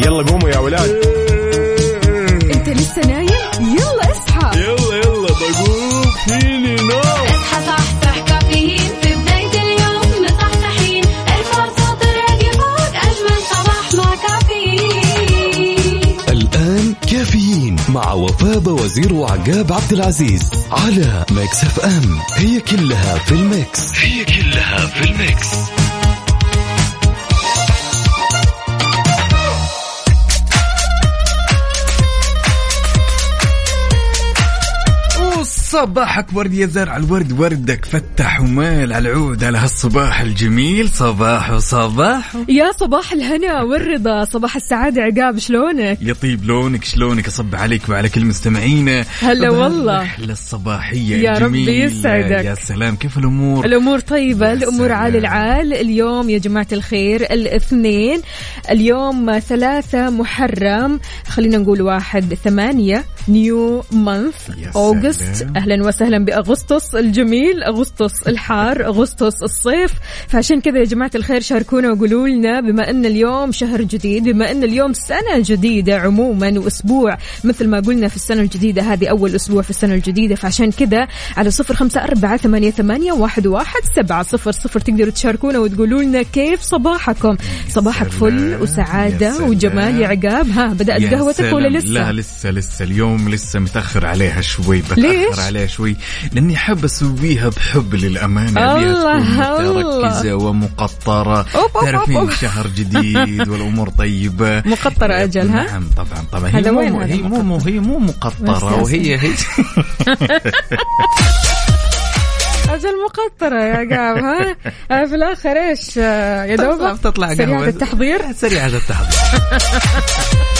يلا قوموا يا ولاد. انت لسه نايم؟ يلا اصحى. يلا يلا بقوم. فيني نوم. اصحى صحصح كافيين في بداية اليوم. مصحصحين الفرصة تراك فوق أجمل صباح مع كافيين. الآن كافيين مع وفاء وزير وعقاب عبد العزيز على Mix FM. هي كلها في ال mix. هي كلها في ال mix. صباحك ورد يا زرع الورد وردك فتح ومال على العود على هالصباح الجميل. صباح صباح يا صباح الهنا والرضا صباح السعادة عقاب شلونك؟ يطيب لونك شلونك؟ أصب عليك وعلى كل مستمعينا. هلا والله. الرحلة الصباحية يا ربي. يسعدك. يا سلام كيف الأمور؟ الأمور طيبة يا الأمور سلام. عال العال. اليوم يا جماعة الخير الاثنين. اليوم ثلاثة محرم خلينا نقول واحد ثمانية نيو مانث يا أهلا وسهلا بأغسطس الجميل أغسطس الحار أغسطس الصيف فعشان كذا يا جماعة الخير شاركونا وقولوا لنا بما إن اليوم شهر جديد بما إن اليوم سنة جديدة عموما وأسبوع مثل ما قلنا في السنة الجديدة هذه أول أسبوع في السنة الجديدة فعشان كذا على صفر خمسة أربعة ثمانية, ثمانية واحد, واحد سبعه صفر صفر تقدروا تشاركونا وتقولوا لنا كيف صباحكم صباحك. فل سلام. وجمال يا عقاب ها بدأت يا قهوتك ولا. لسه لا لسه لسه اليوم لسه متأخر عليها شوي بتأخر ليش؟ عليها شوي لأني حاب أسويها بحب للأمانة الله، أبيها تكون الله. متركزة ومقطرة تعرفين. شهر جديد والأمور طيبة. مقطرة أجل، ها؟ نعم طبعا طبعا. هي مو هي مو مو هي مو مقطرة وهي هي أجل مقطرة يا عقاب ها؟ آه، في الآخر إيش؟ آه، يا تطلع دوب تطلع سريعة قهوه التحضير. سريعة التحضير.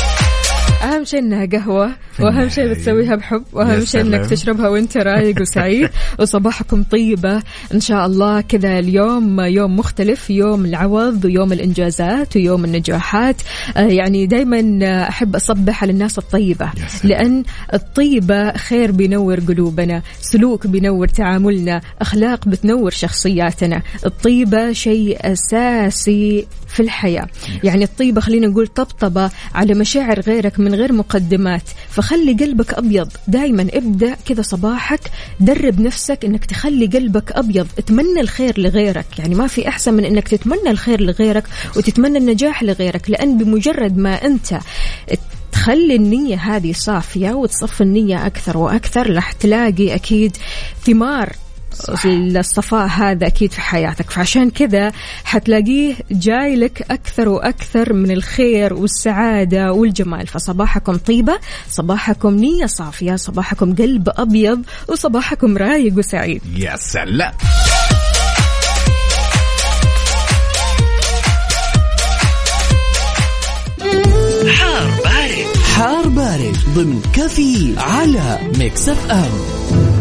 أهم شيء إنها قهوة وأهم شيء. بتسويها بحب وأهم شيء إنك. تشربها وأنت رايق وسعيد. وصباحكم طيبة. إن شاء الله كذا اليوم يوم مختلف يوم العوض ويوم الإنجازات ويوم النجاحات. آه، يعني دائما أحب أصبح على الناس الطيبة. لأن الطيبة خير بينور قلوبنا سلوك بينور تعاملنا أخلاق بتنور شخصياتنا. الطيبة شيء أساسي في الحياة. يعني الطيبة خلينا نقول طبطبة على مشاعر غيرك من غير مقدمات. فخلي قلبك أبيض. دائما ابدأ كذا صباحك. درب نفسك إنك تخلي قلبك أبيض. اتمنى الخير لغيرك. يعني ما في أحسن من إنك تتمنى الخير لغيرك وتتمنى النجاح لغيرك. لأن بمجرد ما أنت تخلي النية هذه صافية وتصفي النية أكثر وأكثر راح تلاقي أكيد ثمار الصفاء هذا أكيد في حياتك. فعشان كذا حتلاقيه جاي لك أكثر وأكثر من الخير والسعادة والجمال. فصباحكم طيبة صباحكم نية صافية صباحكم قلب أبيض وصباحكم رايق وسعيد. يا سلام. حار بارد. حار بارد ضمن كافيين على Mix FM.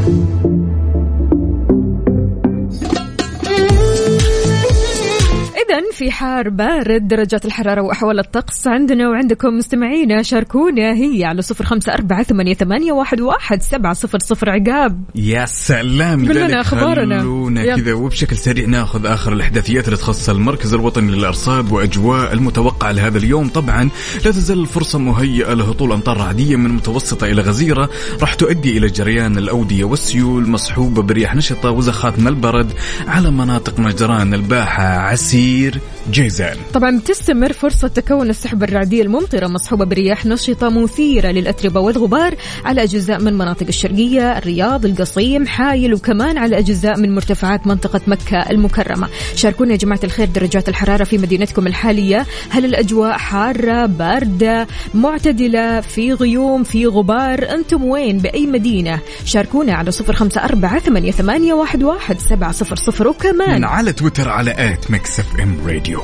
في حار بارد درجات الحرارة وأحوال الطقس عندنا وعندكم مستمعينا شاركونا هي على صفر خمسة أربعة ثمانية, ثمانية واحد, واحد سبعة صفر صفر عقاب يا سلام قل لنا لذلك أخبارنا. خلونا. كذا وبشكل سريع ناخذ آخر الأحداثيات اللي تخص المركز الوطني للإرصاد وأجواء المتوقعة لهذا اليوم طبعا لا تزال الفرصة مهيئة لهطول أمطار رعدية من متوسطة إلى غزيرة راح تؤدي إلى جريان الأودية والسيول مصحوبة برياح نشطة وزخات من البرد على مناطق مجران الباحة عسير جيزان. طبعا بتستمر فرصة تكون السحب الرعدية الممطرة مصحوبة برياح نشطة مثيرة للأتربة والغبار على أجزاء من مناطق الشرقية الرياض القصيم حايل وكمان على أجزاء من مرتفعات منطقة مكة المكرمة. شاركونا يا جماعة الخير درجات الحرارة في مدينتكم الحالية. هل الأجواء حارة باردة معتدلة في غيوم في غبار؟ أنتم وين؟ بأي مدينة؟ شاركونا على صفر خمسة أربعة ثمانية, ثمانية واحد, واحد سبعة صفر صفر. وكمان من على تويتر على at Mix FM Radio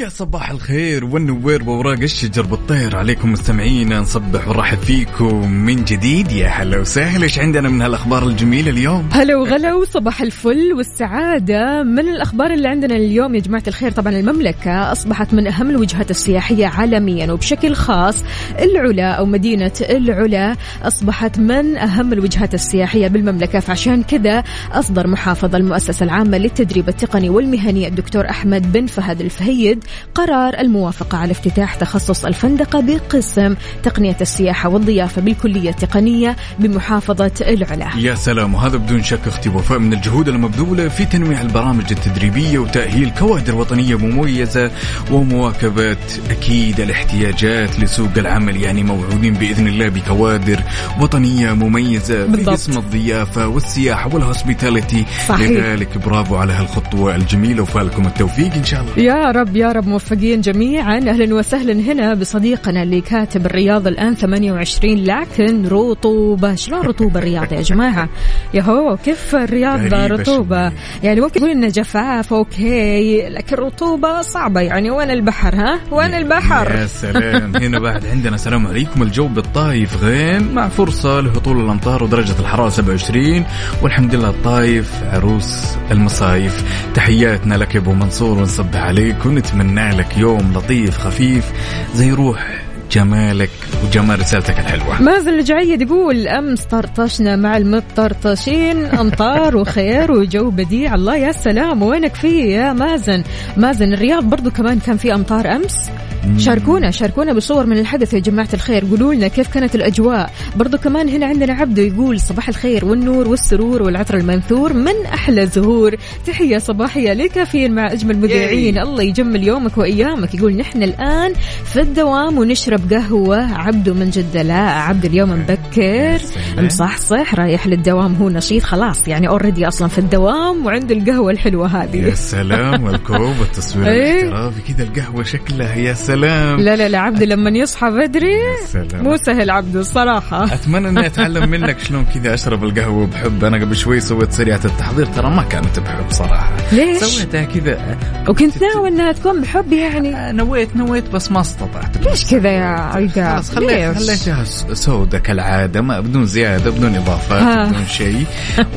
ويا صباح الخير والنوير بوراق الشجر بالطير. عليكم مستمعينا نصبح ونرحب فيكم من جديد. يا هلا وسهلا إيش عندنا من هالأخبار الجميلة اليوم؟ هلا وغلا وصباح الفل والسعادة. من الأخبار اللي عندنا اليوم يا جماعة الخير طبعا المملكة أصبحت من أهم الوجهات السياحية عالميا وبشكل خاص العلا أو مدينة العلا أصبحت من أهم الوجهات السياحية بالمملكة. فعشان كذا أصدر محافظ المؤسسة العامة للتدريب التقني والمهني الدكتور أحمد بن فهد الفهيد قرار الموافقة على افتتاح تخصص الفندقة بقسم تقنية السياحة والضيافة بالكلية التقنية بمحافظة العلا يا سلام وهذا بدون شك أختي وفاء من الجهود المبذولة في تنويع البرامج التدريبية وتأهيل كوادر وطنية مميزة ومواكبة أكيد الاحتياجات لسوق العمل يعني موعودين بإذن الله بكوادر وطنية مميزة في بالضبط. قسم الضيافة والسياحة والهوسبيتاليتي صحيح. لذلك برافو على هالخطوة الجميلة وفالكم التوفيق إن شاء الله يا رب يا رب موفقين جميعا. أهلا وسهلا هنا بصديقنا اللي كاتب الرياض الآن 28 لكن رطوبة. شلون رطوبة الرياض يا جماعة؟ يا هو كيف الرياض رطوبة. يعني ممكن نقول انه جفاف okay لكن رطوبة صعبة يعني. وين البحر ها؟ وين البحر؟ يا سلام. هنا بعد عندنا سلام عليكم. الجو بالطايف غيم مع فرصة لهطول الأمطار ودرجة الحرارة 27 والحمد لله الطايف عروس المصايف. تحياتنا لك يا أبو منصور ونصبح عليك ونتمنى لك يوم لطيف خفيف زي روح جمالك وجمال رسالتك الحلوة. مازن الجعيد يقول أمس طرطشنا مع المطرطشين أمطار وخير وجو بديع. الله يا سلام وينك فيه يا مازن؟ مازن الرياض برضو كمان كان في أمطار أمس. شاركونا شاركونا بصور من الحدث يا جماعة الخير. قولوا لنا كيف كانت الأجواء؟ برضو كمان هنا عندنا عبدو يقول صباح الخير والنور والسرور والعطر المنثور من أحلى زهور. تحية صباحية لكافيين مع أجمل مذيعين. الله يجمل يومك وأيامك. يقول نحن الآن في الدوام ونشرب قهوة عبدو من جدة لا عبدو اليوم مبكر. مصحصح رايح للدوام هو نشيط خلاص يعني اوريدي أصلا في الدوام وعنده القهوة الحلوة يا هذه سلام والكوب التصوير إيه. الاحترافي كذا القهوة شكلها يا سلام. لا لا لا عبدو لما يصحى بدري سلام. مو سهل عبدو الصراحة. أتمنى إني أتعلم منك شلون كذا أشرب القهوة بحب. أنا قبل شوي سويت سريعة التحضير ترى ما كانت بحب صراحة. ليش؟ سويتها كذا. وكنت ناوي إنها تكون بحب يعني. نويت نويت بس ما استطعت. ليش كذا يا عقاب؟ خلاص؟ خليتها س- سودة كالعادة ما بدون زيادة بدون إضافات ها. بدون شيء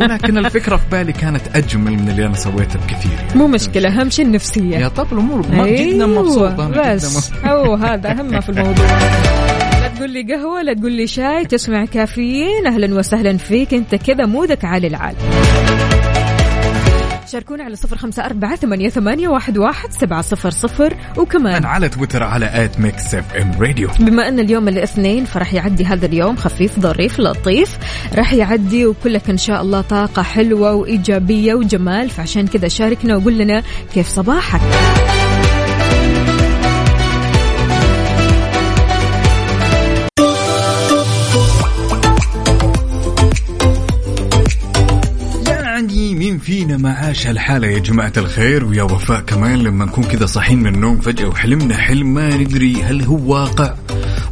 ولكن الفكرة في بالي كانت أجمل من اللي أنا سويته بكثير يعني. مو مشكلة أهم شيء النفسية يا طب الأمور ما جدا مبسوط أنا جداً بس. هو هذا أهم ما في الموضوع لا تقول لي قهوة لا تقول لي شاي تسمع كافيين أهلا وسهلا فيك أنت كذا مودك عالي العال شاركونا على صفر خمسة أربعة ثمانية, ثمانية واحد, واحد سبعة صفر صفر. وكمان على تويتر على at Mix FM Radio بما أن اليوم الاثنين فرح يعدي هذا اليوم خفيف ظريف لطيف. راح يعدي وكلك إن شاء الله طاقة حلوة وإيجابية وجمال. فعشان كذا شاركنا وقول لنا كيف صباحك. فينا ما عاش هالحالة يا جماعة الخير ويا وفاء كمان لما نكون كذا صاحيين من النوم فجأة وحلمنا حلم ما ندري هل هو واقع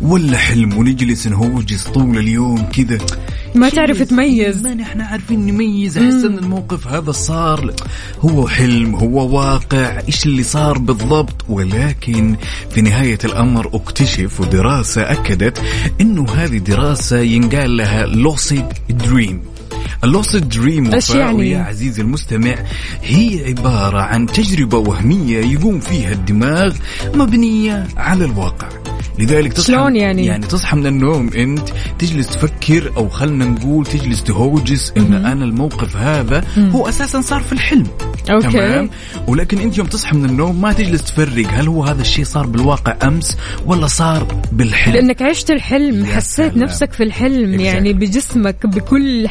ولا حلم ونجلس نهوجس طول اليوم كذا ما تعرف تميز. ما نحن عارفين نميز احس ان الموقف هذا صار. هو حلم هو واقع إيش اللي صار بالضبط؟ ولكن في نهاية الأمر اكتشف ودراسة أكدت إنه هذه دراسة ينقال لها لوسيد دريم اللوسيد دريم إيش يعني؟ يا عزيزي المستمع هي عبارة عن تجربة وهمية يقوم فيها الدماغ مبنية على الواقع لذلك تصحى شلون يعني؟ يعني تصحى من النوم أنت تجلس تفكر أو خلنا نقول تجلس تهوجس إن أنا الموقف هذا هو أساسا صار في الحلم أوكي. تمام ولكن أنت يوم تصحى من النوم ما تجلس تفرق هل هو هذا الشيء صار بالواقع أمس ولا صار بالحلم لأنك عشت الحلم حسيت. نفسك في الحلم Exactly. يعني بجسمك بكل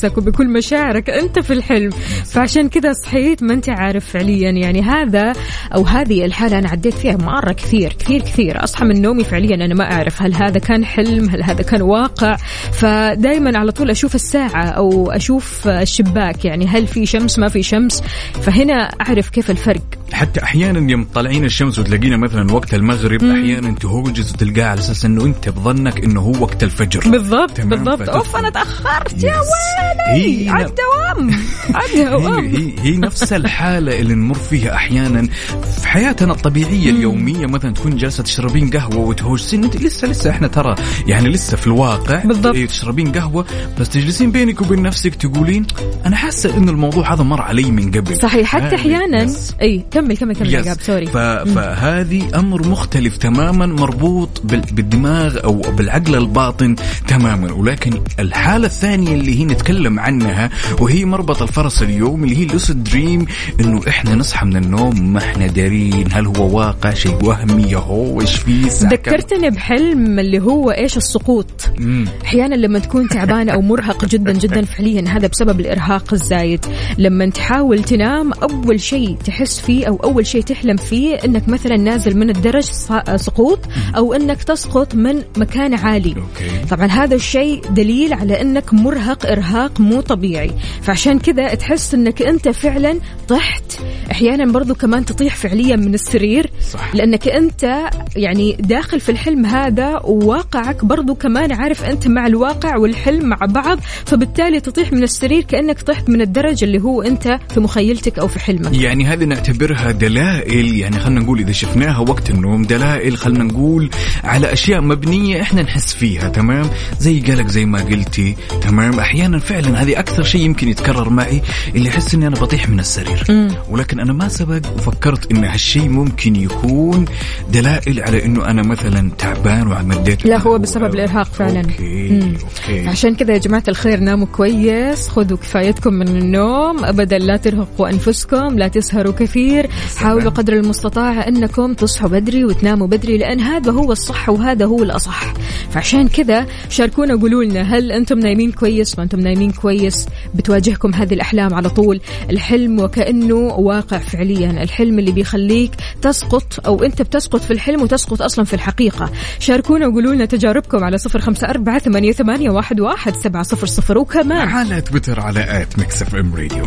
حواسك وبكل مشاعرك أنت في الحلم. فعشان كذا صحيت ما أنت عارف فعليا يعني هذا أو هذه الحالة أنا عديت فيها مرة كثير كثير كثير. أصحى من نومي فعليا أنا ما أعرف هل هذا كان حلم هل هذا كان واقع. فدائما على طول أشوف الساعة أو أشوف الشباك يعني هل في شمس ما في شمس. فهنا أعرف كيف الفرق. حتى أحيانا يوم طالعين الشمس وتلاقينا مثلا وقت المغرب أحيانا تهوجس وتلقاه على أساس إنه أنت بظنك إنه هو وقت الفجر. بالضبط بالضبط. أوف أنا تأخرت. يا. ويلي! على الدوام دوام. عندها هي, هي, هي نفس الحالة اللي نمر فيها أحيانا في حياتنا الطبيعية اليومية مثلا تكون جالسة تشربين قهوة وتهوسين أنت لسه لسه إحنا ترى يعني لسه في الواقع بالضبط. إيه، تشربين قهوة بس تجلسين بينك وبين نفسك تقولين أنا حاسة إنه الموضوع هذا مر علي من قبل. صحيح. حتى هذه أحيانا. إي كمل كمل كمل yes. sorry ف... فهذه أمر مختلف تماما مربوط بال... بالدماغ أو بالعقل الباطن تماما. ولكن الحالة الثانية اللي هي نتكلم عنها وهي مربط الفرس اليوم اللي هي اللوسيد دريم إنه إحنا نصحى من النوم ما إحنا دارين. هل هو واقع؟ شيء وهمي هو إيش فيه كم؟ ذكرتني بحلم اللي هو إيش؟ السقوط. أحيانا لما تكون تعبان أو مرهق جدا جدا فعليا هذا بسبب الإرهاق الزايد. لما تحاول تنام أول شيء تحس فيه أو أول شيء تحلم فيه إنك مثلا نازل من الدرج ص- سقوط أو إنك تسقط من مكان عالي. أوكي. طبعا هذا الشيء دليل على إنك مرهق إرهاق مو طبيعي. فعشان كذا تحس إنك أنت فعلا طحت. أحيانا برضو كمان تطيح فعليا من السرير صح. لأنك أنت يعني داخل في الحلم هذا وواقعك برضو كمان عارف أنت مع الواقع والحلم مع بعض فبالتالي تطيح من السرير كأنك طحت من الدرج اللي هو أنت في مخيلتك أو في حلمك. يعني هذه نعتبرها دلائل يعني خلينا نقول إذا شفناها وقت النوم دلائل خلينا نقول على أشياء مبنية إحنا نحس فيها تمام؟ زي قلق زي ما قلتي تمام؟ أحيانا فعلا هذه أكثر شيء يمكن يتكرر معي اللي احس إني أنا بطيح من السرير. ولكن أنا ما سبق وفكرت إن هالشيء ممكن يكون دلائل على إنه أنا مثلا تعبان وعمديت. لا هو بسبب الإرهاق فعلا. okay مم. okay. عشان كذا يا جماعة الخير ناموا كويس خذوا كفايتكم من النوم أبدا لا ترهقوا أنفسكم لا تسهروا كثير. حاولوا قدر المستطاع أنكم تصحوا بدري وتناموا بدري لأن هذا هو الصح وهذا هو الأصح. فعشان كذا شاركونا قولوا لنا هل أنتم نايمين كويس ما أنتم نايمين كويس؟ بتواجهكم هذه الأحلام على طول. الحلم وكأنه واقع فعليا. الحلم اللي بيخليك تسقط أو أنت بتسقط في الحلم وتسقط أصلا في الحقيقة. شاركونا وقولوا لنا تجاربكم على صفر خمسة أربعة ثمانية, ثمانية واحد, واحد سبعة صفر صفر. وكمان على تويتر على at Mix FM Radio.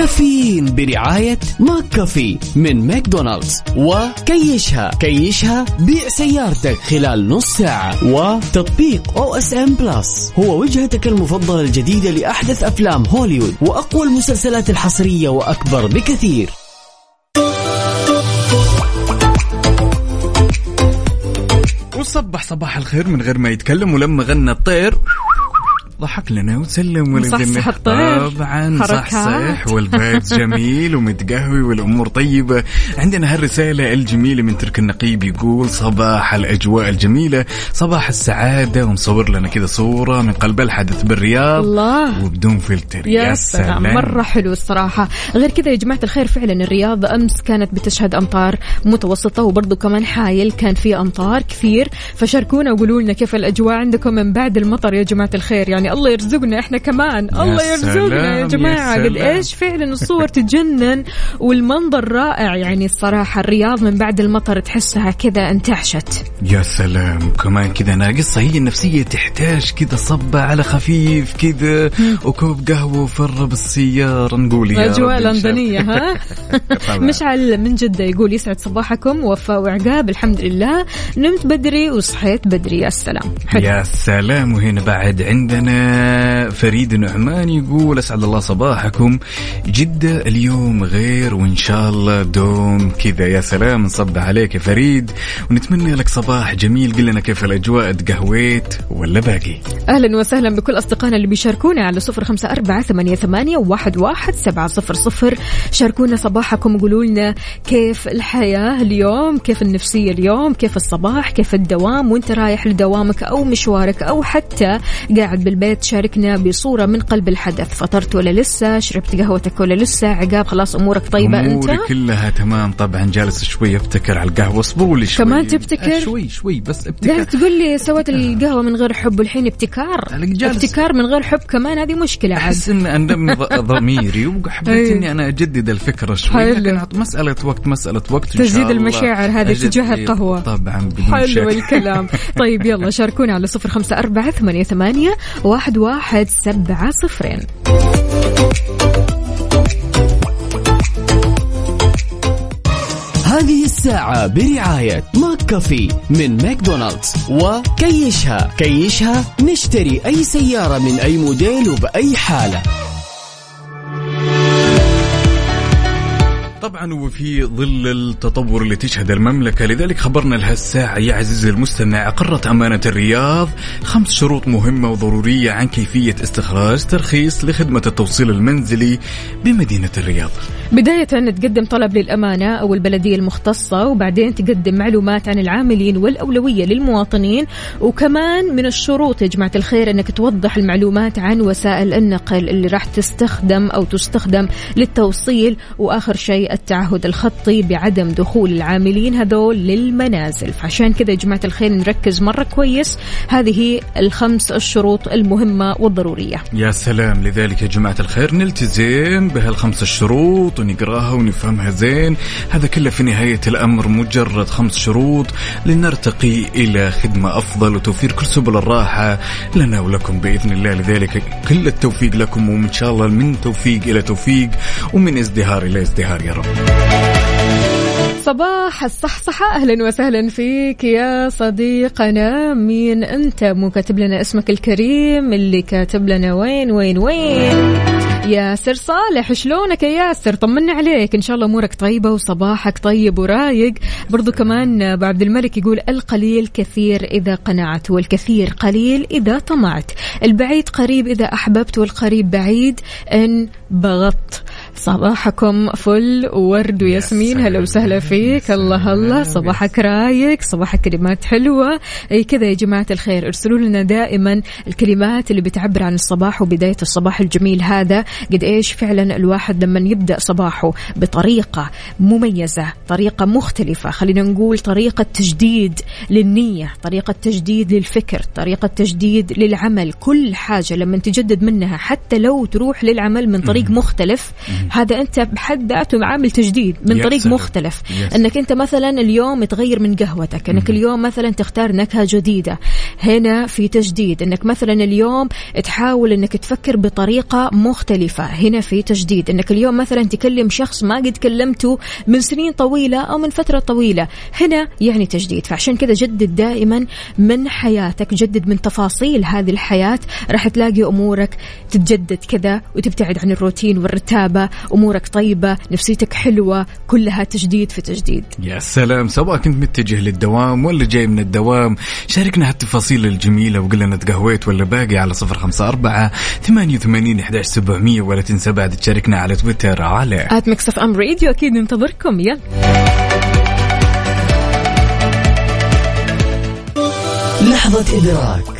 كافيين برعاية McCafé من ماكدونالدز. وكيشها كيشها بيع سيارتك خلال نص ساعة. وتطبيق OSN Plus هو وجهتك المفضلة الجديدة لأحدث أفلام هوليوود وأقوى المسلسلات الحصرية وأكبر بكثير. وصبح صباح الخير من غير ما يتكلم ولما غنى الطير. ضحك لنا وسلم الطير. طبعا حركات. صح صح والبيت جميل ومتقهوي والأمور طيبة. عندنا هالرسالة الجميلة من ترك النقيب يقول صباح الأجواء الجميلة. صباح السعادة. ومصور لنا كذا صورة من قلب الحدث بالرياض. الله. وبدون فلتر. يا سلام. مرة حلو الصراحة. غير كذا يا جماعة الخير فعلا الرياض أمس كانت بتشهد أمطار متوسطة وبرضو كمان حايل كان في أمطار كثير. فشاركونا وقولوا لنا كيف الأجواء عندكم من بعد المطر يا جماعة الخير. يعني الله يرزقنا إحنا كمان. الله يرزقنا يا يا قد. إيش فعلا الصور تجنن والمنظر رائع. يعني الصراحة الرياض من بعد المطر تحسها كذا انتعشت. يا سلام. كمان كذا ناقصة هي النفسية تحتاج كذا صبة على خفيف كذا وكوب قهوة وفرة بالسيارة نقول يا شاء لندنية ها. مشعل من جدة يقول يسعد صباحكم وفاء وعقاب الحمد لله. نمت بدري وصحيت بدري يا سلام حلو. يا سلام. وهنا بعد عندنا فريد نعمان يقول أسعد الله صباحكم. جدة اليوم غير وإن شاء الله دوم كذا. يا سلام نصب عليك يا فريد. ونتمنى لك صباح جميل. قل لنا كيف الأجواء تقهويت ولا باقي؟ أهلا وسهلا بكل أصدقائنا اللي بيشاركونا على صفر خمسة أربعة ثمانية, ثمانية واحد, واحد سبعة صفر صفر. شاركونا صباحكم وقولوا لنا كيف الحياة اليوم كيف النفسية اليوم كيف الصباح كيف الدوام وانت رايح لدوامك أو مشوارك أو حتى قاعد بالبيت. ريت تشاركنا بصورة من قلب الحدث. فطرت ولا لسه؟ شربت قهوتك ولا لسه؟ عقاب خلاص أمورك طيبة أنت؟ اموري كلها تمام. طبعا جالس شوي أبتكر على القهوة اصبروا لي شوي. كمان تبتكر؟ شوي شوي بس لا ابتكر تقول لي سويت القهوة من غير حب والحين ابتكار؟ أنا ابتكار من غير حب كمان؟ هذه مشكلة ان اندمني ض- ضميري وحبيت أي. إني أنا أجدد الفكرة شوي. لكن مسألة وقت مسألة وقت الله. المشاعر هذه أجدد- تجاه القهوة. طبعا بدون حلو الكلام. طيب يلا شاركونا على صفر خمسة أربعة ثمانية, ثمانية واحد, واحد سبعة صفرين. هذه الساعة برعاية McCafé من ماكدونالدز وكيشها. كيشها نشتري أي سيارة من أي موديل وبأي حالة. طبعا وفي ظل التطور اللي تشهد المملكة لذلك خبرنا لهالساعة يا عزيزي المستمع. أقرت أمانة الرياض خمس شروط مهمة وضرورية عن كيفية استخراج ترخيص لخدمة التوصيل المنزلي بمدينة الرياض. بداية تقدم طلب للأمانة أو البلدية المختصة وبعدين تقدم معلومات عن العاملين والأولوية للمواطنين. وكمان من الشروط يا جماعة الخير أنك توضح المعلومات عن وسائل النقل اللي راح تستخدم أو تستخدم للتوصيل. وآخر شيء التعهد الخطي بعدم دخول العاملين هذول للمنازل. فعشان كذا يا جماعة الخير نركز مرة كويس. هذه الخمس الشروط المهمة والضرورية. يا سلام. لذلك يا جماعة الخير نلتزم بهالخمس الشروط ونقراها ونفهمها زين. هذا كله في نهاية الأمر مجرد خمس شروط لنرتقي إلى خدمة أفضل وتوفير كل سبل الراحة لنا ولكم بإذن الله. لذلك كل التوفيق لكم وإن شاء الله من توفيق إلى توفيق ومن ازدهار إلى ازدهار يا رب. صباح الصحصحة أهلا وسهلا فيك يا صديقنا. مين أنت؟ مو كاتب لنا اسمك الكريم اللي كاتب لنا وين وين وين؟ ياسر صالح شلونك يا ياسر؟ طمنا عليك. إن شاء الله أمورك طيبة وصباحك طيب ورايق. برضو كمان أبو عبد الملك يقول القليل كثير إذا قنعت والكثير قليل إذا طمعت. البعيد قريب إذا أحببت والقريب بعيد إن بغضت. صباحكم فل وورد وياسمين. هلا وسهلا فيك. الله الله. صباحك رايق صباحك كلمات حلوة. أي كذا يا جماعة الخير ارسلوا لنا دائما الكلمات اللي بتعبر عن الصباح وبداية الصباح الجميل هذا. قد إيش فعلا الواحد لما يبدأ صباحه بطريقة مميزة طريقة مختلفة. خلينا نقول طريقة تجديد للنية طريقة تجديد للفكر طريقة تجديد للعمل. كل حاجة لما تجدد منها حتى لو تروح للعمل من طريق مختلف هذا أنت بحد ذاته عامل تجديد من طريق سلام. مختلف. يا سلام. إنك أنت مثلا اليوم تغير من قهوتك إنك اليوم مثلا تختار نكهة جديدة. هنا في تجديد إنك مثلا اليوم تحاول إنك تفكر بطريقة مختلفة. هنا في تجديد إنك اليوم مثلا تكلم شخص ما قد كلمته من سنين طويلة أو من فترة طويلة. هنا يعني تجديد. فعشان كذا جدد دائما من حياتك جدد من تفاصيل هذه الحياة. راح تلاقي أمورك تتجدد كذا وتبتعد عن الروتين والرتابة. أمورك طيبة نفسيتك حلوة كلها تجديد في تجديد. يا سلام سواء كنت متجه للدوام ولا جاي من الدوام شاركنا هالتفاصيل الجميلة وقل لنا تقهويت ولا باقي على صفر خمسة أربعة ثمانية وثمانين إحداش سبعمية ولا تنسى بعد تشاركنا على تويتر على at Mix FM Radio أكيد ننتظركم. يلا. لحظة إدراك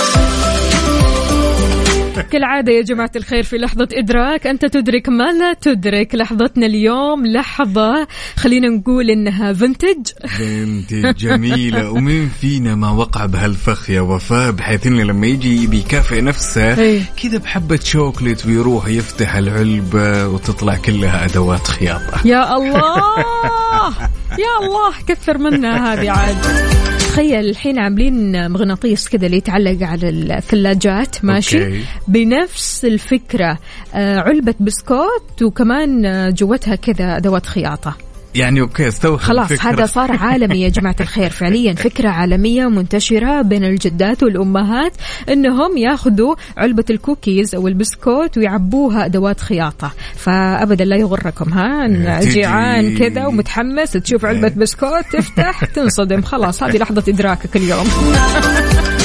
كالعادة يا جماعة الخير في لحظة إدراك أنت تدرك ما لا تدرك. لحظتنا اليوم لحظة خلينا نقول إنها vintage بنت جميلة. ومين فينا ما وقع بهالفخ يا وفاء؟ بحيث إنه لما يجي بيكافئ نفسه. كذا بحبة شوكليت ويروح يفتح العلبة وتطلع كلها أدوات خياطة. يا الله! يا الله! كثر منا هذه عاد. تخيل الحين عاملين مغناطيس كذا اللي يتعلق على الثلاجات ماشي okay. بنفس الفكرة آه، علبة بسكوت وكمان آه، جوتها كذا أدوات خياطة يعني okay أستوعب خلاص الفكرة. هذا صار عالمي يا جماعة الخير. فعليا فكرة عالمية منتشرة بين الجدات والأمهات أنهم يأخذوا علبة الكوكيز أو البسكوت ويعبوها أدوات خياطة. فأبدا لا يغركم ها. جيعان كذا ومتحمس تشوف علبة بسكوت تفتح تنصدم. خلاص هذه لحظة إدراكك اليوم.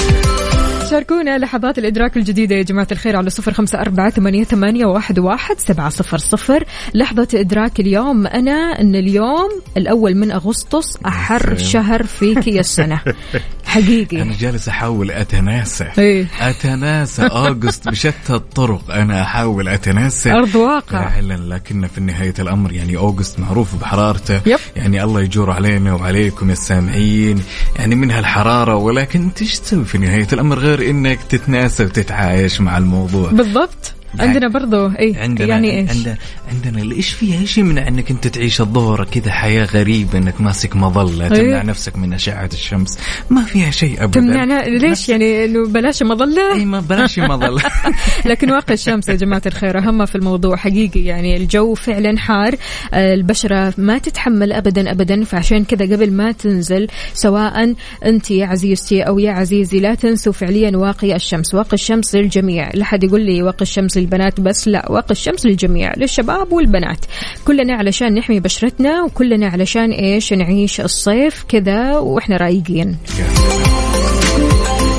شاركونا لحظات الإدراك الجديدة يا جماعة الخير على صفر خمسة أربعة ثمانية, ثمانية واحد, واحد سبعة صفر صفر. لحظة إدراك اليوم. أنا أن اليوم الأول من أغسطس أحر. شهر في كي السنة حقيقي. أنا جالس أحاول أتناسى. إيه. أتناسى اوغست بشتى الطرق. أنا أحاول أتناسى. أرض واقع. فعلا لكن في نهاية الأمر يعني أوغست معروف بحرارته. يب. يعني الله يجور علينا وعليكم يا السامعين يعني منها الحرارة ولكن تش تسوي في نهاية الأمر. غير إنك تتناسى وتتعايش مع الموضوع. بالضبط. عندنا برضو اي عندنا يعني إيش؟ عندنا عندنا إيش فيها؟ إيش يمنع إنك أنت تعيش الظهر كذا حياة غريبة إنك ماسك مظلة تمنع إيه. نفسك من أشعة الشمس؟ ما فيها شيء ابدا. تمنعنا ليش؟ يعني إنه بلاش مظلة؟ إي ما بلاش مظلة. لكن واقع الشمس يا جماعة الخير أهم في الموضوع حقيقي يعني الجو فعلا حار البشرة ما تتحمل أبدا أبدا فعشان كذا قبل ما تنزل سواء أنت يا عزيزتي أو يا عزيزي لا تنسوا فعليا واقي الشمس. واقي الشمس للجميع. لا حد يقول لي واقي الشمس للبنات بس لا واقي الشمس للجميع للشباب والبنات. كلنا علشان نحمي بشرتنا وكلنا علشان إيش نعيش الصيف كذا وإحنا رايقين.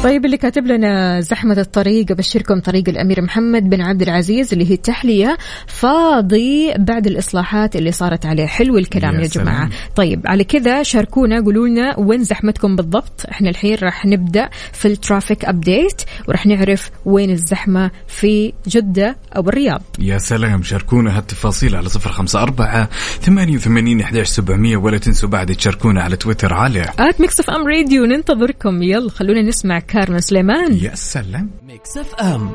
طيب اللي كاتب لنا زحمة الطريق أبشركم طريق الأمير محمد بن عبد العزيز اللي هي التحلية فاضي بعد الإصلاحات اللي صارت عليه. حلو الكلام يا يا, جماعة. طيب على كذا شاركونا قولوا لنا وين زحمتكم بالضبط. إحنا الحين راح نبدأ في ال traffic update وراح نعرف وين الزحمة في جدة أو الرياض. يا سلام. شاركونا هالتفاصيل على صفر خمسة أربعة ثمانية وثمانين إحداش سبعمية ولا تنسوا بعد تشاركونا على تويتر على at Mix FM Radio ننتظركم. يلا خلونا نسمع كارمن سليمان. يا سلام. Mix FM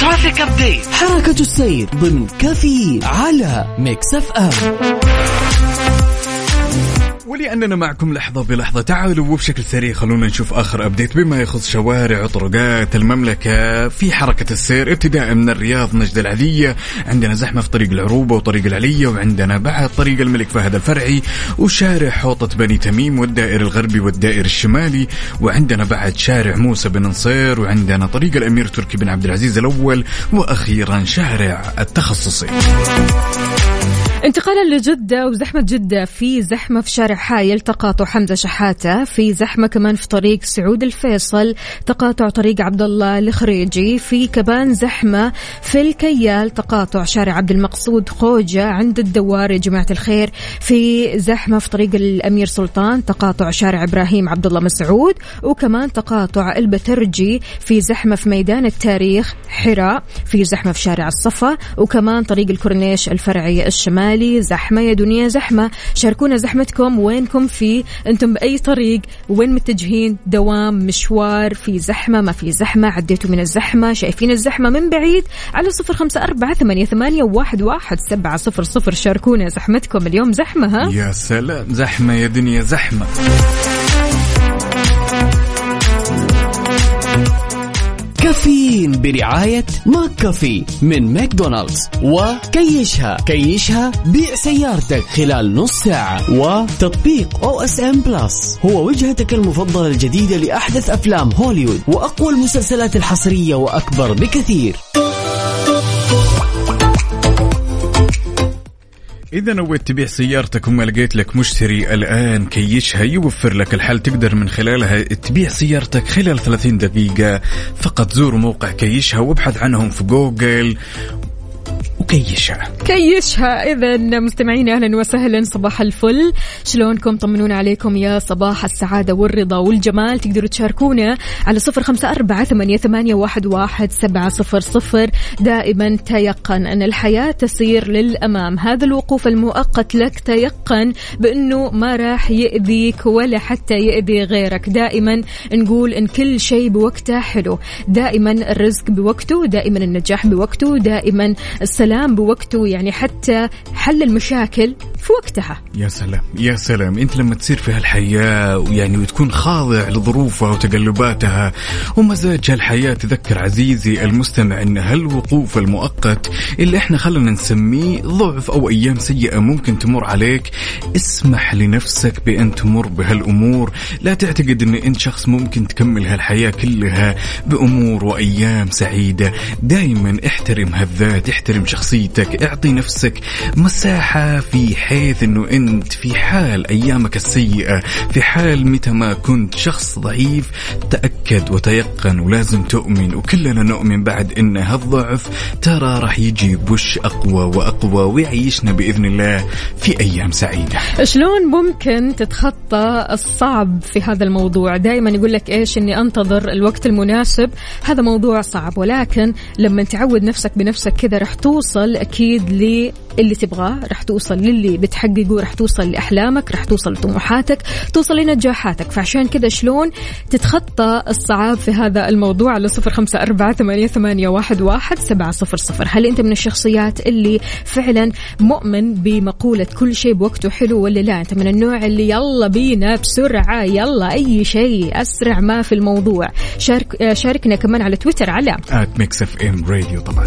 traffic update حركة السير ضمن كافيين على Mix FM ولأننا معكم لحظة بلحظة. تعالوا وبشكل سريع خلونا نشوف آخر update بما يخص شوارع وطرقات المملكة في حركة السير ابتداء من الرياض نجد العذية عندنا زحمة في طريق العروبة وطريق العلية وعندنا بعد طريق الملك فهد الفرعي. وشارع حوطة بني تميم والدائر الغربي والدائر الشمالي. وعندنا بعد شارع موسى بن نصير وعندنا طريق الأمير تركي بن عبد العزيز الأول. وأخيرا شارع التخصصي. انتقالا لجدة وزحمة جدة في زحمة في شارع حايل تقاطع حمزة شحاتة في زحمة كمان في طريق سعود الفيصل تقاطع طريق عبد الله الخريجي في كمان زحمة في الكيال تقاطع شارع عبد المقصود خوجة عند الدوار يا جماعة الخير. في زحمة في طريق الأمير سلطان تقاطع شارع إبراهيم عبد الله مسعود وكمان تقاطع البترجي في زحمة في ميدان التاريخ حراء في زحمة في شارع الصفا وكمان طريق الكورنيش الفرعي الشمالي. زحمة يا دنيا زحمة. شاركونا زحمتكم وينكم في أنتم بأي طريق وين متجهين؟ دوام مشوار في زحمة ما في زحمة عديتوا من الزحمة شايفين الزحمة من بعيد. على صفر خمسة أربعة ثمانية, ثمانية واحد, واحد سبعة صفر صفر. شاركونا زحمتكم اليوم زحمة ها؟ يا سلام. زحمة يا دنيا زحمة. كافيين برعاية McCafé من ماكدونالدز. وكيشها. كيشها بيع سيارتك خلال نص ساعة. وتطبيق OSN Plus هو وجهتك المفضلة الجديدة لأحدث أفلام هوليوود وأقوى المسلسلات الحصرية وأكبر بكثير. إذا نويت تبيع سيارتك وما لقيت لك مشتري الآن كيشها يوفر لك الحل. تقدر من خلالها تبيع سيارتك خلال 30 دقيقة. فقط زوروا موقع كيشها وابحث عنهم في جوجل وكيشها. كيشها. إذا مستمعينا أهلا وسهلا صباح الفل. شلونكم؟ طمنونا عليكم يا صباح السعادة والرضا والجمال. تقدروا تشاركونا على صفر خمسة أربعة ثمانية, ثمانية واحد, واحد سبعة صفر صفر. دائما تيقن أن الحياة تسير للأمام. هذا الوقوف المؤقت لك تيقن بأنه ما راح يأذيك ولا حتى يأذي غيرك. دائما نقول أن كل شيء بوقته حلو. دائما الرزق بوقته دائما النجاح بوقته دائما السلام بوقته يعني حتى حل المشاكل في وقتها. يا سلام يا سلام. انت لما تصير في هالحياة ويعني وتكون خاضع لظروفها وتقلباتها ومزاج هالحياة تذكر عزيزي المستمع إن هالوقوف المؤقت اللي إحنا خلنا نسميه ضعف أو أيام سيئة ممكن تمر عليك اسمح لنفسك بأن تمر بهالأمور. لا تعتقد إن أنت شخص ممكن تكمل هالحياة كلها بأمور وأيام سعيدة. دائما احترم هالذات احترم شخصيتك اعطي نفسك مساحة في بحيث إنه أنت في حال أيامك السيئة في حال متى ما كنت شخص ضعيف تأكد وتيقن ولازم تؤمن. وكلنا نؤمن بعد إن هالضعف ترى راح يجي بوش أقوى وأقوى ويعيشنا بإذن الله في أيام سعيدة. شلون ممكن تتخطى الصعب في هذا الموضوع؟ دائما يقول لك إيش إني أنتظر الوقت المناسب. هذا موضوع صعب ولكن لما تعود نفسك بنفسك كذا راح توصل أكيد للي تبغاه. راح توصل للي بتحققه راح توصل لأحلامك راح توصل لطموحاتك توصل لنجاحاتك. فعشان كذا شلون تتخطى الصعاب في هذا الموضوع على صفر خمسة أربعة ثمانية, واحد, سبعة صفر صفر. هل أنت من الشخصيات اللي فعلا مؤمن بمقولة كل شيء بوقته حلو ولا لا؟ أنت من النوع اللي يلا بينا بسرعة يلا أي شيء أسرع ما في الموضوع. شارك شاركنا كمان على تويتر على Mix FM Radio طبعا.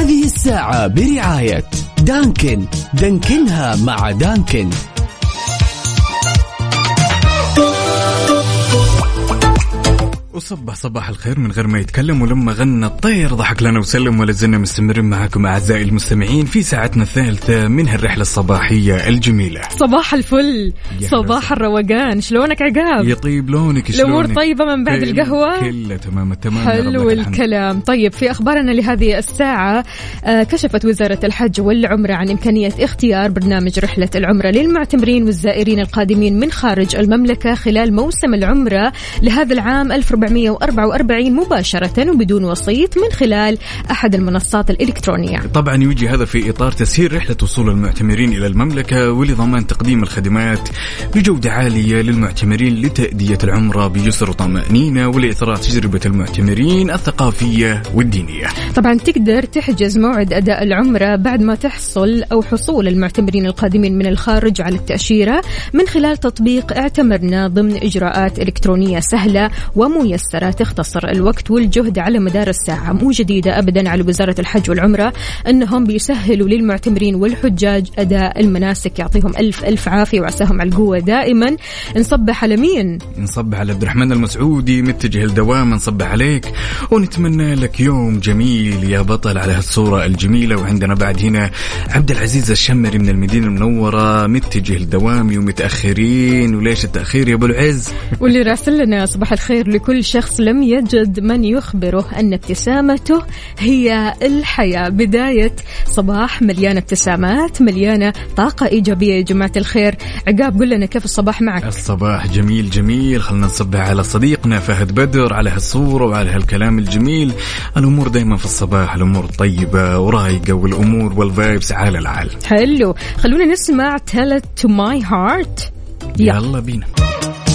هذه الساعة برعاية دانكن. دانكنها مع دانكن. وصبح صباح الخير من غير ما يتكلم ولما غنى الطير ضحك لنا وسلم ولا زلنا مستمرين معاكم أعزائي المستمعين في ساعتنا الثالثة من هالرحله الصباحية الجميلة. صباح الفل. صباح الروقان. شلونك عقاب؟ يطيب لونك شلونك؟ طيبة من بعد القهوة؟ كله تمام التمام حلو. الكلام. طيب في أخبارنا لهذه الساعة آه، كشفت وزارة الحج والعمرة عن إمكانية اختيار برنامج رحلة العمرة للمعتمرين والزائرين القادمين من خارج المملكة خلال موسم العمرة لهذا العام 1444 مباشرة وبدون وسيط من خلال أحد المنصات الإلكترونية طبعا يجي هذا في إطار تسهيل رحلة وصول المعتمرين إلى المملكة ولضمان تقديم الخدمات بجودة عالية للمعتمرين لتأدية العمرة بيسر وطمانينه ولإثراء تجربة المعتمرين الثقافية والدينية. طبعا تقدر تحجز موعد أداء العمرة بعد ما تحصل أو حصول المعتمرين القادمين من الخارج على التأشيرة من خلال تطبيق اعتمرنا ضمن إجراءات إلكترونية سهلة وميسرة تختصر الوقت والجهد على مدار الساعة. مو جديدة أبدا على وزارة الحج والعمرة أنهم بيسهلوا للمعتمرين والحجاج أداء المناسك. يعطيهم ألف ألف عافية وعساهم على القوة دائما. نصبح على مين؟ نصبح على عبد الرحمن المسعودي متجه الدوام نصبح عليك. ونتمنى لك يوم جميل يا بطل على هالصورة الجميلة. وعندنا بعد هنا عبد العزيز الشمري من المدينة المنورة متجه الدوام ومتأخرين وليش التأخير يا أبو العز؟ واللي راسل لنا صباح الخير لكل شخص لم يجد من يخبره أن ابتسامته هي الحياة. بداية صباح مليانة ابتسامات مليانة طاقة إيجابية. يا جماعة الخير عقاب قل لنا كيف الصباح معك؟ الصباح جميل جميل. خلنا نصبح على صديقنا فهد بدر على هالصورة وعلى هالكلام الجميل. الأمور دايما في الصباح الأمور طيبة ورايقة والأمور والفايبس عال العال. حلو. خلونا نسمع Tell it to my heart. يلا. يلا بينا.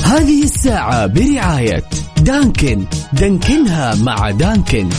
هذه الساعة برعاية دانكن. دانكنها مع دانكن.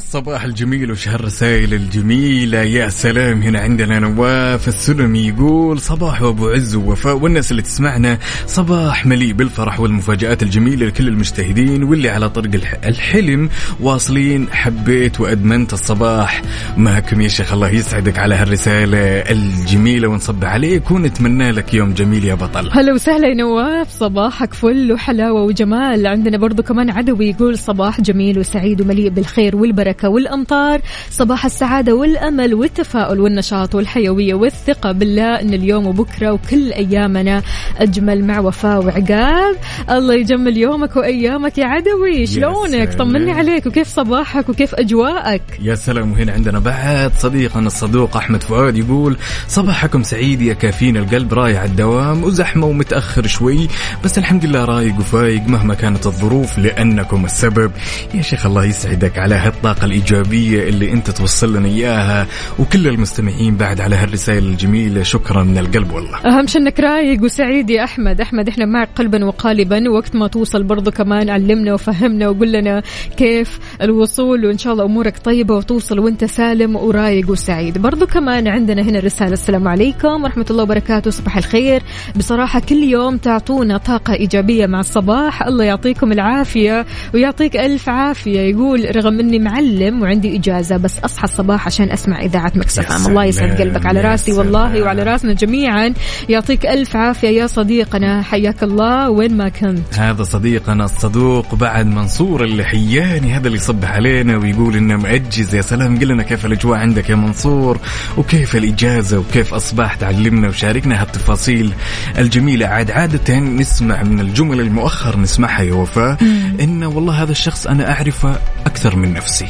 هالصباح الجميل وش هالرسائل الجميلة يا سلام هنا عندنا نواف السلمي يقول صباح وابو عز ووفاء والناس اللي تسمعنا صباح مليء بالفرح والمفاجآت الجميلة لكل المجتهدين واللي على طريق الح- الحلم واصلين. حبيت وأدمنت الصباح. معكم يا شيخ الله يسعدك على هالرسالة الجميلة ونصبح عليك ونتمنى لك يوم جميل يا بطل. هلا وسهلا يا نواف صباحك فل وحلاوة وجمال. عندنا برضو كمان عدوي يقول صباح جميل وسعيد ومليء بالخير والبركة. والأمطار صباح السعادة والأمل والتفاؤل والنشاط والحيوية والثقة بالله أن اليوم وبكرة وكل أيامنا. أجمل مع وفاء وعقاب. الله يجمل يومك وأيامك يا عدوي. شلونك. طمني عليك. وكيف صباحك؟ وكيف أجواءك؟ يا سلام. وهنا عندنا بعد صديقنا الصدوق أحمد فؤاد يقول صباحكم سعيد يا كافيين القلب رايح الدوام وزحمة ومتأخر شوي. بس الحمد لله رايق وفايق مهما كانت الظروف لأنكم السبب. يا شيخ الله يسعدك على هالطاقة الطاقة الإيجابية اللي أنت توصل لنا إياها وكل المستمعين بعد على هالرسائل الجميلة. شكرا من القلب والله. أهم شيء إنك رايق وسعيد يا أحمد. أحمد إحنا معك قلبا وقالبا. وقت ما توصل برضو كمان علمنا وفهمنا وقول لنا كيف الوصول وإن شاء الله أمورك طيبة وتوصل وأنت سالم ورايق وسعيد. برضو كمان عندنا هنا رسالة. السلام عليكم ورحمة الله وبركاته. صباح الخير. بصراحة كل يوم تعطونا طاقة إيجابية مع الصباح. الله يعطيكم العافية ويعطيك ألف عافية. يقول رغم إني معلم وعندي إجازة بس أصحى الصباح عشان أسمع إذاعة مكسف. الله يسعد قلبك على راسي والله. وعلى راسنا جميعا. يعطيك ألف عافية يا صديقنا. حياك الله. وين ما كنت. هذا صديقنا الصدوق بعد منصور اللحياني هذا اللي يصبح علينا ويقول إنه مأجز يا سلام. قل لنا كيف الأجواء عندك يا منصور؟ وكيف الإجازة؟ وكيف أصبحت؟ علمنا وشاركنا هالتفاصيل الجميلة. عاد عادة نسمع من الجمل المؤخر نسمعها يا وفاء. إنه والله هذا الشخص أنا أعرفه أكثر من نفسي.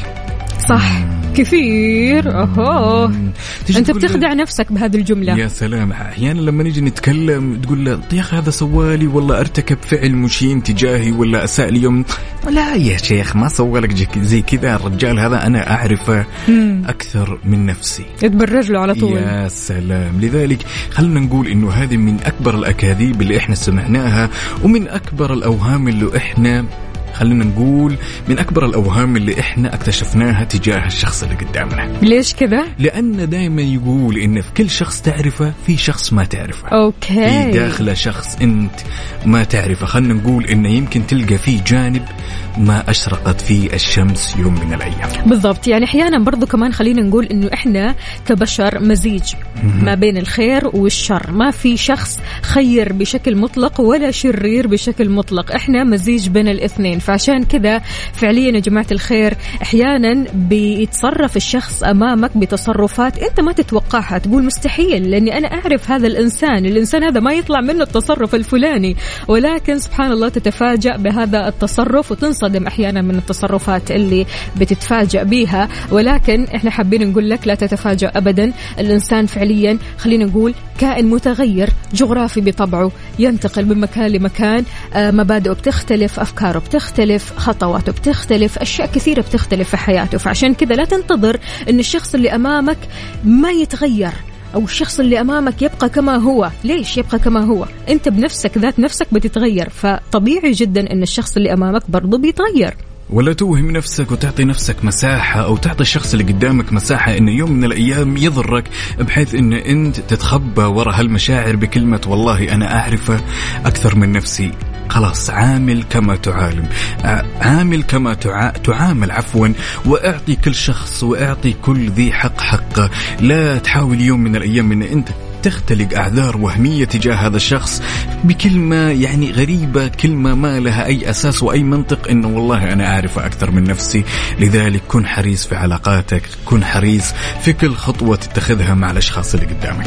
صح. كثير. اهو تجي أنت بتخدع نفسك بهذه الجملة. يا سلام. أحيانا لما نيجي نتكلم تقول له يا أخي هذا سوالي والله أرتكب فعل مشين تجاهي ولا أساء لي يوم لا يا شيخ ما سوى لك زي كذا. الرجال هذا أنا أعرفه أكثر من نفسي. تبرج له على طول. يا سلام. لذلك خلينا نقول إنه هذه من أكبر الأكاذيب اللي إحنا سمعناها ومن أكبر الأوهام اللي إحنا خلينا نقول من أكبر الأوهام اللي إحنا اكتشفناها تجاه الشخص اللي قدامنا. ليش كذا؟ لأن دائما يقول إن في كل شخص تعرفه في شخص ما تعرفه. في أوكي داخله شخص أنت ما تعرفه. خلينا نقول إنه يمكن تلقى فيه جانب ما أشرقت فيه الشمس يوم من الأيام. بالضبط. يعني أحيانا برضو كمان خلينا نقول إنه إحنا كبشر مزيج ما بين الخير والشر. ما في شخص خير بشكل مطلق ولا شرير بشكل مطلق. إحنا مزيج بين الاثنين. فعشان كذا فعليا يا جماعة الخير أحيانا بيتصرف الشخص أمامك بتصرفات أنت ما تتوقعها تقول مستحيل لأني أنا أعرف هذا الإنسان الإنسان هذا ما يطلع منه التصرف الفلاني ولكن سبحان الله تتفاجأ بهذا التصرف وتنصدم أحيانا من التصرفات اللي بتتفاجأ بيها ولكن إحنا حابين نقول لك لا تتفاجأ ابدا الإنسان فعليا خلينا نقول كائن متغير جغرافي بطبعه ينتقل من مكان لمكان آه، مبادئه بتختلف أفكاره بتختلف. خطواته بتختلف أشياء كثيرة بتختلف في حياته. فعشان كذا لا تنتظر إن الشخص اللي أمامك ما يتغير أو الشخص اللي أمامك يبقى كما هو. ليش يبقى كما هو؟ أنت بنفسك ذات نفسك بتتغير. فطبيعي جدا إن الشخص اللي أمامك برضه بيتغير. ولا توهم نفسك وتعطي نفسك مساحة أو تعطي الشخص اللي قدامك مساحة إنه يوم من الأيام يضرك بحيث إن أنت تتخبى وراء هالمشاعر بكلمة والله أنا أعرفه أكثر من نفسي. خلاص عامل كما تعالم. ع- عامل كما تع... تعامل عفوا واعطي كل شخص واعطي كل ذي حق حقه. لا تحاول يوم من الأيام إن أنت تختلق أعذار وهمية تجاه هذا الشخص بكلمه يعني غريبة كلمه ما لها أي أساس وأي منطق إنه والله أنا أعرفه أكثر من نفسي. لذلك كن حريص في علاقاتك كن حريص في كل خطوة تتخذها مع الأشخاص اللي قدامك.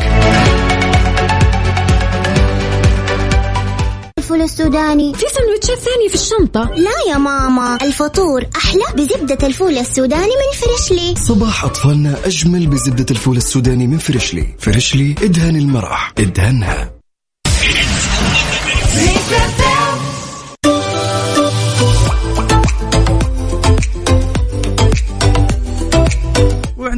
الفول السوداني في سندوتشات ثانية في الشنطة. لا يا ماما الفطور أحلى بزبدة الفول السوداني من Freshly. صباح أطفالنا أجمل بزبدة الفول السوداني من Freshly. Freshly إدهن المرح إدهنها.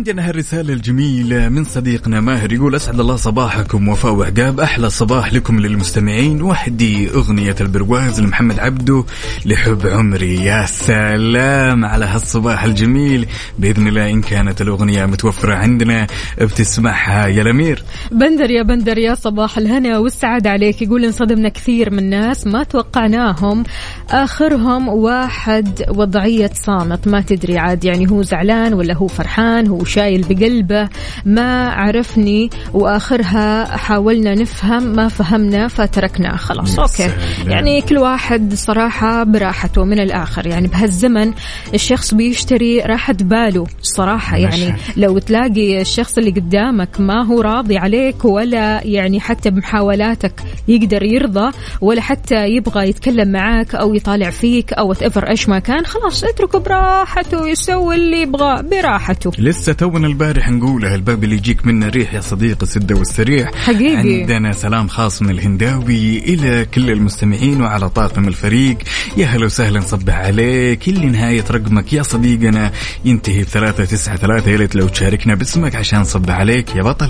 وعندنا هالرسالة الجميلة من صديقنا ماهر يقول أسعد الله صباحكم وفاء وعقاب. أحلى صباح لكم للمستمعين. وحدي أغنية البرواز لمحمد عبده لحب عمري. يا سلام على هالصباح الجميل. بإذن الله إن كانت الأغنية متوفرة عندنا بتسمعها يا الأمير. بندر يا بندر يا صباح الهنا والسعادة عليك. يقول انصدمنا كثير من ناس ما توقعناهم. آخرهم واحد وضعية صامت. ما تدري عاد يعني هو زعلان ولا هو فرحان هو شايل بقلبه. ما عرفني وآخرها حاولنا نفهم ما فهمنا فتركناه. خلاص سلام. يعني كل واحد صراحة براحته من الآخر. يعني بهالزمن الشخص بيشتري راحة باله صراحة. يعني. لو تلاقي الشخص اللي قدامك ما هو راضي عليك ولا يعني حتى بمحاولاتك يقدر يرضى ولا حتى يبغى يتكلم معاك أو يطالع فيك أو ايفر إيش ما كان خلاص اتركه براحته يسوي اللي يبغاه براحته. لسه تونا البارح نقولها الباب اللي يجيك منه ريح يا صديقي السده والسريح. حقيقي. عندنا سلام خاص من الهنداوي إلى كل المستمعين وعلى طاقم الفريق. يا هلا وسهلا نصبح عليك. اللي نهاية رقمك يا صديقنا. ينتهي تسعة ثلاثة يا ليت لو تشاركنا باسمك عشان نصبح عليك يا بطل.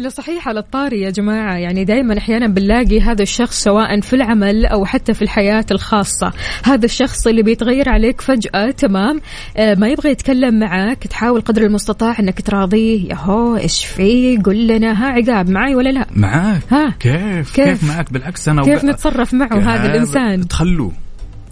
اللي صحيح على الطاري يا جماعة يعني دائما أحيانا بنلاقي هذا الشخص سواء في العمل أو حتى في الحياة الخاصة. هذا الشخص اللي بيتغير عليك فجأة تمام؟ آه ما يبغى يتكلم معك تحاول قدر المستطاع أنك تراضيه. ياهو إيش في؟ قل لنا ها عقاب معي ولا لا؟ معاك. ها؟ كيف؟ كيف؟ كيف معك بالعكس أنا كيف نتصرف معه هذا الإنسان؟ تخلوه.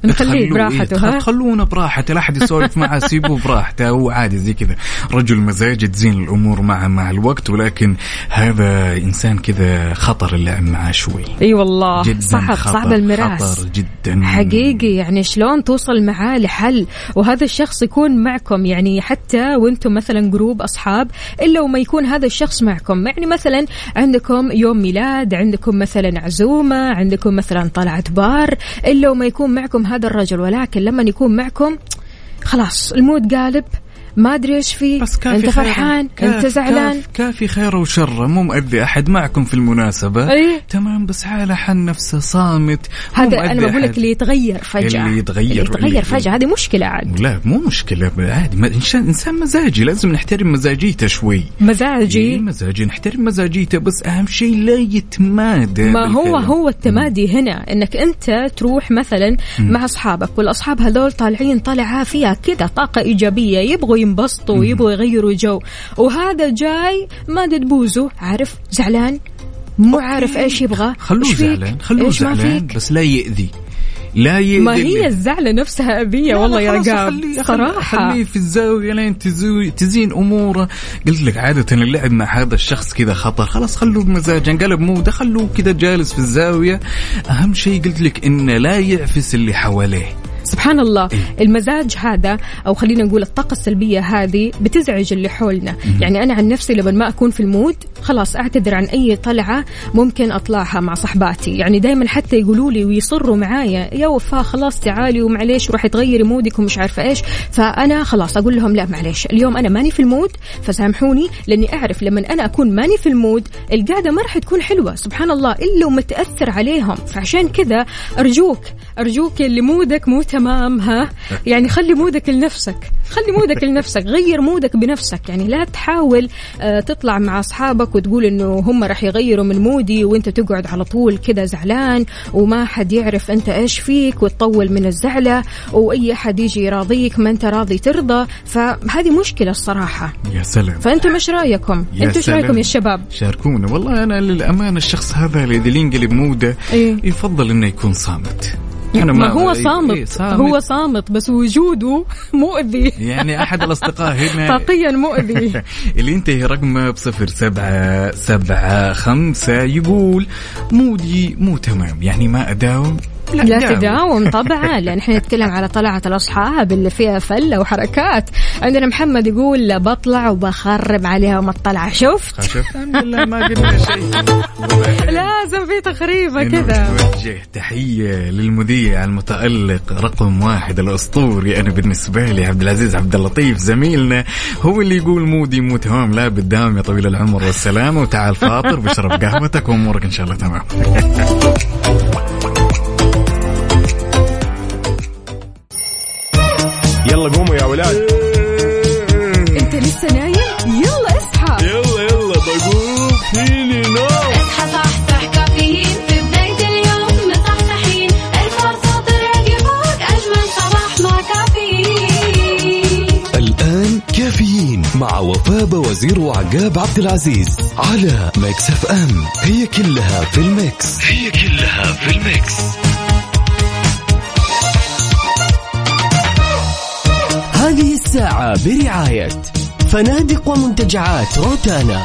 نخليه براحته، إيه،؟ خلونا براحته لا أحد يسولف معه سيبه براحته هو عادي زي كذا. رجل مزاج تزين الأمور معه مع الوقت ولكن هذا إنسان كذا خطر اللعب معاه شوي. أي والله جدا صعب خطر صعب المراس. خطر جدا. حقيقي يعني شلون توصل معاه لحل؟ وهذا الشخص يكون معكم يعني حتى وأنتم مثلا group أصحاب إلا وما يكون هذا الشخص معكم. يعني مثلا عندكم يوم ميلاد عندكم مثلا عزومة عندكم مثلا طلعة بر إلا وما يكون معكم هذا الرجل ولكن لما يكون معكم خلاص ال mood قالب ما أدري إيش فيه بس كافي أنت. فرحان؟ كاف- أنت زعلان؟ كاف كافي خيره وشره مو مؤذي أحد معكم في المناسبة. إيه. تمام بس حاله حن نفسه صامت. هذا أنا بقول لك. اللي يتغير فجأة. اللي يتغير- اللي يتغير فجأة. هذه مشكلة عاد. لا مو مشكلة. عادي إنسان مزاجي. لازم نحترم مزاجيته شوي. مزاجي؟ إيه، مزاجي. نحترم مزاجيته بس أهم شيء لا يتمادى ما هو بالكلام. هو التمادي هنا. إنك أنت تروح مثلا مع أصحابك والأصحاب هذول طالعين طالعه فيها كذا طاقة إيجابية. يبغوا ينبسطوا ويبغوا يغيروا جو. وهذا جاي ما تبوزه عارف؟ زعلان؟ مو عارف إيش يبغى؟ خلوه؟ زعلان خلوه زعلان؟ بس لا يأذي. لا يأذي ما هي الزعلة نفسها أبية والله يا خلاص قاب خليه- صراحة. خليه في الزاوية لين تزين أموره. قلت لك عادة اللعب مع هذا الشخص كذا خطر. خلاص خلوه بمزاج انقلب موده خلوه كذا جالس في الزاوية. أهم شيء قلت لك إنه لا يعفس اللي حواليه. سبحان الله إيه. المزاج هذا أو خلينا نقول الطاقة السلبية هذه بتزعج اللي حولنا. يعني أنا عن نفسي لما ما أكون في ال mood خلاص أعتذر عن أي طلعة ممكن أطلعها مع صحباتي. يعني دائما حتى يقولوا لي ويصروا معايا يا وفاء خلاص تعالي ومعليش وراح تغيري mood ك ومش عارفة إيش. فأنا خلاص أقول لهم لا معليش اليوم أنا ماني في ال mood فسامحوني لأني أعرف لما أنا أكون ماني في ال mood القعدة ما راح تكون حلوة سبحان الله إلا وتأثر عليهم. فعشان كذا أرجوك أرجوك اللي مودك مو تمام. ها؟ يعني خلي mood ك لنفسك خلي mood ك لنفسك غير mood ك بنفسك. يعني لا تحاول آه، تطلع مع أصحابك وتقول إنه هم راح يغيروا من mood ي وأنت تقعد على طول كذا زعلان وما حد يعرف أنت إيش فيك وتطول من الزعلة وأي حد يجي يراضيك ما أنت راضي ترضى. فهذه مشكلة الصراحة. يا سلام. فأنتم إيش رأيكم؟ أنتم إيش. رأيكم يا شباب شاركونا. والله أنا للأمانة الشخص هذا اللي ينقلب mood ه إيه. يفضل إنه يكون صامت. ما هو إيه، صامت إيه، هو صامت بس وجوده مؤذي. يعني أحد الأصدقاء هنا. طاقيا مؤذي. اللي ينتهي رقمه بصفر سبعة سبعة خمسة يقول مودي مو تمام. يعني ما أداوم؟ لا تداوم طبعا. لأن إحنا نتكلم على طلعة الأصحاب اللي فيها فلة وحركات. عندنا محمد يقول بطلع وبخرب عليهم الطلعة. شفت؟ شفت؟ الحمد لله ما قلنا شيء. لازم في تخريبه كذا. نوجه تحية للمذيع المتألق رقم واحد الأسطوري. أنا بالنسبة لي عبد العزيز عبد اللطيف زميلنا. هو اللي يقول مودي مو تمام لا بالدام يا طويل العمر والسلامة. وتعال فاطر بشرب قهوتك وأمورك إن شاء الله تمام. يلا قوموا يا ولاد. انت لسه نايم؟ يلا اصحى. يلا يلا بقوم. فيني نوم. اصحى صحصح كافيين. في بداية اليوم مصحصحين الفرصة تراقي فوق أجمل صباح مع كافيين. الآن كافيين مع وفاء وزير وعقاب عبد العزيز على Mix FM. هي كلها في ال mix. هي كلها في ال mix. الساعة برعاية فنادق ومنتجعات روتانا.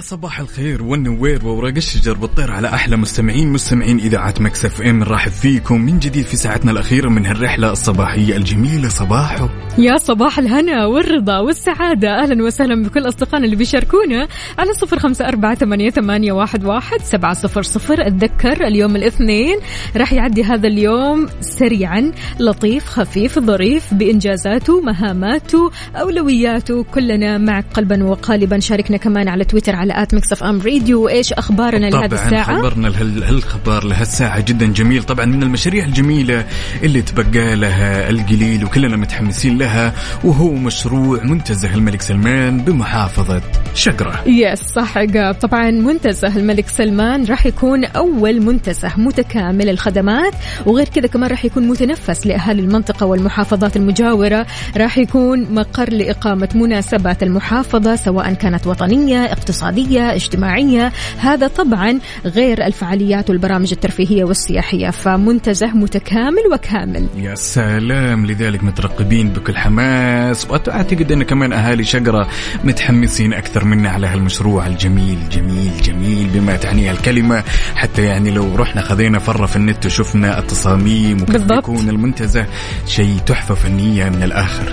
صباح الخير والنوير وورق الشجر بالطير على أحلى مستمعين مستمعين إذاعة Mix FM نرحب فيكم من جديد في ساعتنا الأخيرة من هالرحلة الصباحية الجميلة. صباحو. يا صباح الهنا والرضا والسعادة. أهلا وسهلا بكل أصدقائنا اللي بيشاركونا على صفر خمسة أربعة ثمانية, ثمانية واحد, واحد سبعة صفر صفر. أتذكر اليوم الاثنين راح يعدي هذا اليوم سريعا لطيف خفيف ظريف بإنجازاته مهاماته أولوياته كلنا معك قلبا وقالبا. شاركنا كمان على تويتر على at Mix FM Radio. وإيش أخبارنا لهذه طبعا الساعة؟ خبرنا هالخبر لهالساعة جدا جميل. طبعا من المشاريع الجميلة اللي تبقى لها القليل وكلنا متحمسين لها وهو مشروع منتزه الملك سلمان بمحافظة شقرة. yes صح عقاب طبعا منتزه الملك سلمان راح يكون أول منتزه متكامل الخدمات وغير كذا كمان راح يكون متنفس لأهالي المنطقة والمحافظات المجاورة. راح يكون مقر لإقامة مناسبات المحافظة سواء كانت وطنية اقتصادية اجتماعية هذا طبعا غير الفعاليات والبرامج الترفيهية والسياحية. فمنتزه متكامل وكامل. يا سلام لذلك مترقبين بكل حماس. وأعتقد أن كمان أهالي شقره متحمسين أكثر منا على هالمشروع الجميل جميل جميل بما تعنيه الكلمة. حتى يعني لو رحنا خذينا فرة في النت وشفنا التصاميم وكيف. بيكون المنتزه شيء تحفة فنية من الآخر.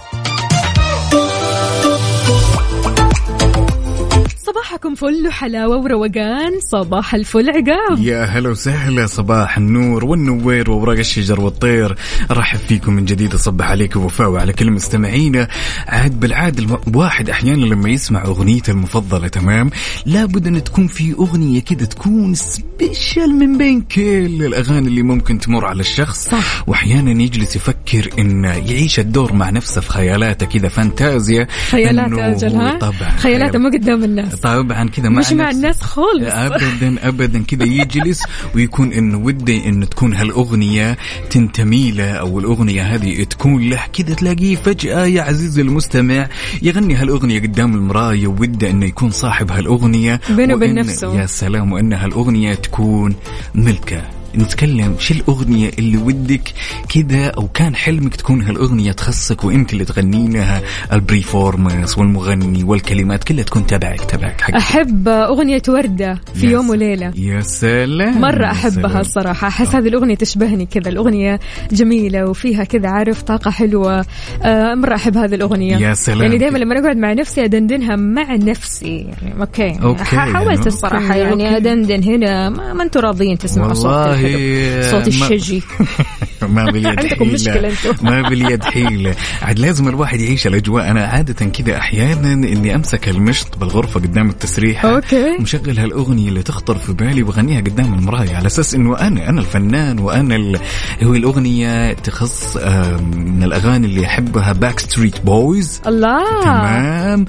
صباحكم فل وحلاوة وروقان. صباح الفل عقاب. يا هلا وسهلا صباح النور والنوير وورق الشجر والطير. أرحب فيكم من جديد أصبح عليكم وفاء وعلى كل مستمعينا عاد بالعاده الواحد أحيانا لما يسمع أغنيته المفضلة تمام؟ لابد أن تكون في أغنية كده تكون سبيشال من بين كل الأغاني اللي ممكن تمر على الشخص. صح. وأحيانا يجلس يفكر إن يعيش الدور مع نفسه في خيالاته كذا فانتازيا. خيالات إنه أجل ها؟ طبعا. خيالاته مو قدام الناس. طبعا كذا مع مش مع. الناس خالص ابدا ابدا كذا يجلس ويكون انه ودي انه تكون هالأغنية تنتمي له أو الأغنية هذه تكون له كذا تلاقيه فجأة يا عزيزي المستمع يغني هالأغنية قدام المرايه وده إنه يكون صاحب هالأغنية بينه وبين نفسه. يا سلام وإن هالأغنية تكون ملكه نتكلم شو الأغنية اللي ودك كذا أو كان حلمك تكون هالأغنية تخصك وأنت اللي تغنينها البريفورمانس والمغني والكلمات كلها تكون تبعك تبعك حق أحب أغنية وردة في يوم وليلة. يا سلام مرة أحبها سلام. الصراحة. أحس هذه الأغنية تشبهني كذا. الأغنية جميلة وفيها كذا عارف طاقة حلوة. آه مرة أحب هذه الأغنية. يا سلام. يعني دائما لما أقعد مع نفسي أدندنها مع نفسي. يعني okay, okay، حاولت يعني الصراحة okay، يعني okay. أدندن هنا. ما, ما أنتم راضيين تسمعوا صوت والله الحلو صوت ما- الشجي ما باليد عندكم حيلة. مشكلة أنتم. ما باليد حيلة عاد لازم الواحد يعيش الأجواء أنا عادة كذا أحيانا إني أمسك المشط بالغرفة قدام التسريحة okay. مشغل هالأغنية اللي تخطر في بالي وأغنيها قدام المراية على أساس إنه أنا أنا الفنان وأنا ال... هو الأغنية تخص من الأغاني اللي أحبها Backstreet Boys الله تمام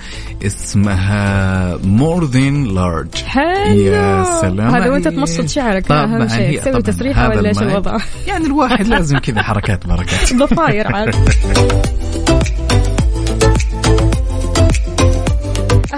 اسمها more than large حلو يا سلام هذا وانت عليك. تمشط شعرك طبعاً هي- تسوي هذا ولا إيش المايك. الوضع؟ يعني الواحد لازم كذا حركات بركات. ضفاير عاد.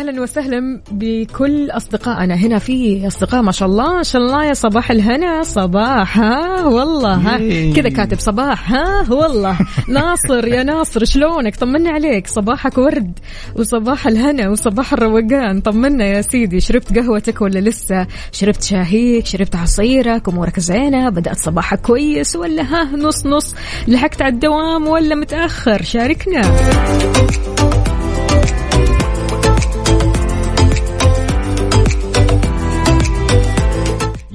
أهلا وسهلا بكل أصدقائنا. هنا في أصدقاء ما شاء الله. ما شاء الله يا صباح الهنا. صباح ها والله ها. ياي. كذا كاتب صباح ها والله. ناصر يا ناصر شلونك؟ طمنا عليك. صباحك ورد وصباح الهنا وصباح الروقان. طمنا يا سيدي. شربت قهوتك ولا لسه؟ شربت شاهيك شربت عصيرك أمورك زينة بدأت صباحك كويس ولا؟ ها نص نص. لحقت على الدوام ولا متأخر؟ شاركنا.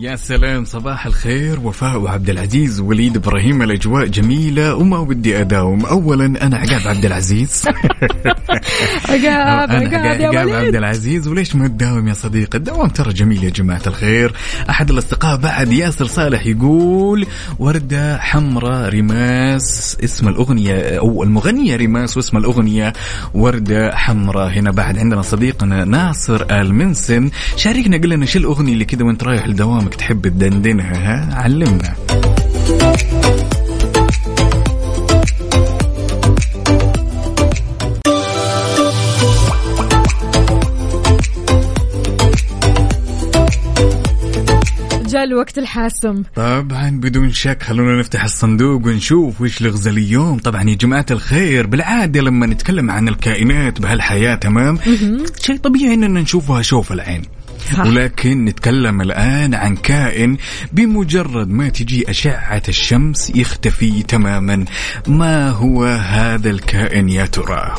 يا سلام صباح الخير وفاء وعبد العزيز وليد إبراهيم الأجواء جميلة وما ودي أداوم. اولا أنا عقاب عبد العزيز. عقاب عقاب يا عقاب عبد العزيز وليش ما تداوم يا صديقي؟ الدوام ترى جميل يا جماعة الخير. أحد الأصدقاء بعد ياسر صالح يقول وردة حمراء رماس اسم الأغنية أو المغنية رماس واسم الأغنية وردة حمراء. هنا بعد عندنا صديقنا ناصر المنسن شاركنا قل لنا شو الأغنية اللي كذا وانت رايح لدوامك تحب تدندنها ها؟ علمنا. جاء الوقت الحاسم. طبعا بدون شك خلونا نفتح الصندوق ونشوف وش لغز اليوم. طبعا يا جماعة الخير بالعادة لما نتكلم عن الكائنات بهالحياة تمام؟ شيء طبيعي إننا نشوفها شوف العين. صح. ولكن نتكلم الآن عن كائن بمجرد ما تجي أشعة الشمس يختفي تماما ما هو هذا الكائن يا ترى.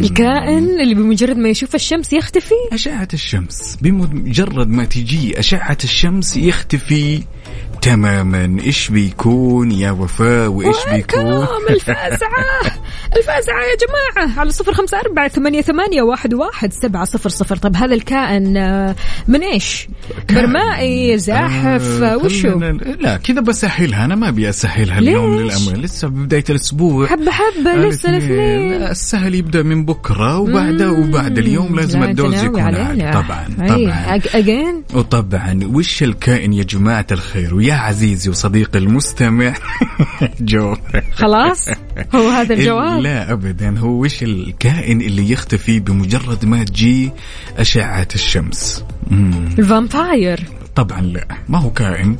الكائن اللي بمجرد ما يشوف الشمس يختفي أشعة الشمس بمجرد ما تجي أشعة الشمس يختفي تماما. إيش بيكون يا وفاء؟ وإيش بيكون؟ ويلكم الفازعة. الفازعة يا جماعة. على صفر خمسة أربعة ثمانية, ثمانية واحد, واحد سبعة صفر صفر. طب هذا الكائن آه، من إيش؟ برمائي زاحف آه، وشو لا كذا بسهلها. أنا ما أبي أسهلها اليوم ليش؟ للامانه لسه ببدايه الأسبوع. حبة حبة لسه الاثنين. لا، السهل يبدأ من بكرة وبعده وبعد اليوم لازم لا، ال dose يكون. عالي طبعا طبعا. أج- أجين وطبعا وش الكائن يا جماعة الخير؟ ويا عزيزي وصديقي المستمع جو خلاص؟ هو هذا الجواب؟ لا أبدا. هو وش الكائن اللي يختفي بمجرد ما تجي أشعة الشمس. ال vampire. طبعا لا. ما هو كائن؟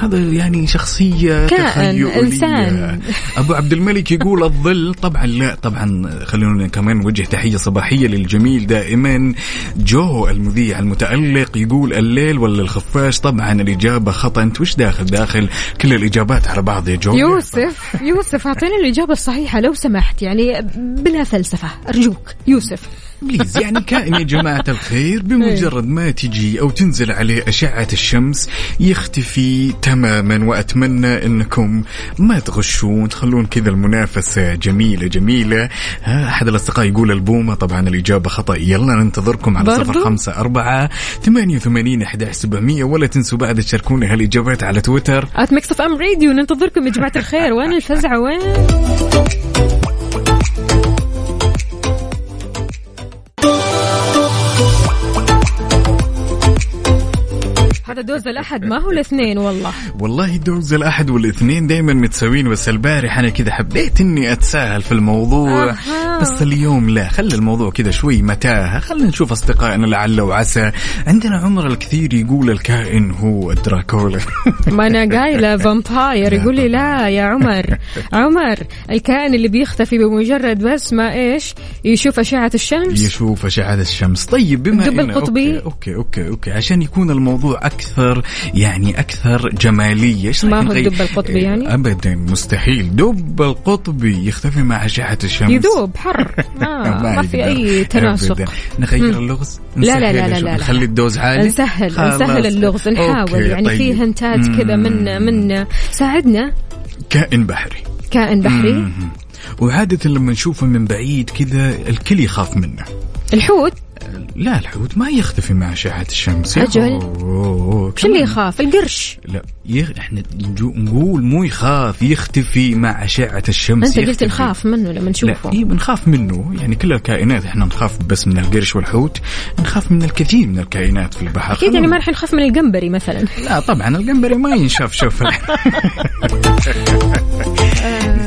هذا يعني شخصية كائن،. إنسان. أبو عبد الملك يقول الظل. طبعا لا طبعا خلونا كمان نوجه تحية صباحية للجميل دائما. جو المذيع المتألق يقول الليل ولا الخفاش؟ طبعا الإجابة خطأ. أنت وش داخل؟ داخل كل الإجابات على بعض يا جو. يوسف يوسف أعطينا الإجابة الصحيحة لو سمحت. يعني بلا فلسفة. أرجوك يوسف. please يعني كائن يا جماعة الخير بمجرد ما تجي أو تنزل عليه أشعة الشمس يختفي تماما وأتمنى أنكم ما تغشون. تخلون كذا المنافسة جميلة جميلة. ها، أحد الأصدقاء يقول البومة طبعا الإجابة خطأ. يلا ننتظركم على؟ صفر خمسة أربعة ثمانية وثمانين أحد سبعمية. ولا تنسوا بعد تشاركونا هالإجابات على تويتر. at Mix FM Radio ننتظركم يا جماعة الخير. وين الفزعة؟ وين؟ هذا dose الأحد ما هو الاثنين والله. والله dose الأحد والاثنين دائما متساويين بس البارح أنا كذا حبيت إني أتساهل في الموضوع. أها. بس اليوم لا خلي الموضوع كذا شوي متاهة. خلينا نشوف أصدقائنا لعل وعسى. عندنا عمر الكثير يقول الكائن هو الدراكولا ما أنا قايلة vampire يقول لي لا يا عمر. عمر الكائن اللي بيختفي بمجرد بس ما إيش يشوف أشعة الشمس؟ يشوف أشعة الشمس. طيب بما الدب إن- القطبي؟ okay, okay okay okay. عشان يكون الموضوع أكثر يعني أكثر جمالية إيش ما هو الدب القطبي يعني؟ أبدا مستحيل دب القطبي يختفي مع أشعة الشمس يذوب حر ما, ما في أي تناسق. نغير اللغز لا لا لا نسهلها لا. لا. نخلي ال dose عالي نسهل. نسهل اللغز نحاول يعني طيب. في hint ات كذا من. من ساعدنا كائن بحري كائن بحري مم. وعادة لما نشوفه من بعيد كذا الكل يخاف منه الحوت لا الحوت ما يختفي مع أشعة الشمس. أجل. شو اللي. يخاف؟ القرش. لا يخ... إحنا. نقول مو يخاف يختفي مع أشعة الشمس أنت قلت. نخاف منه لما لا نشوفه. إيه بنخاف منه. يعني كل الكائنات إحنا نخاف بس من القرش والحوت نخاف من الكثير من الكائنات في البحر. أكيد يعني ما راح نخاف من الجمبري مثلا. لا طبعا الجمبري ما ينشاف شوف.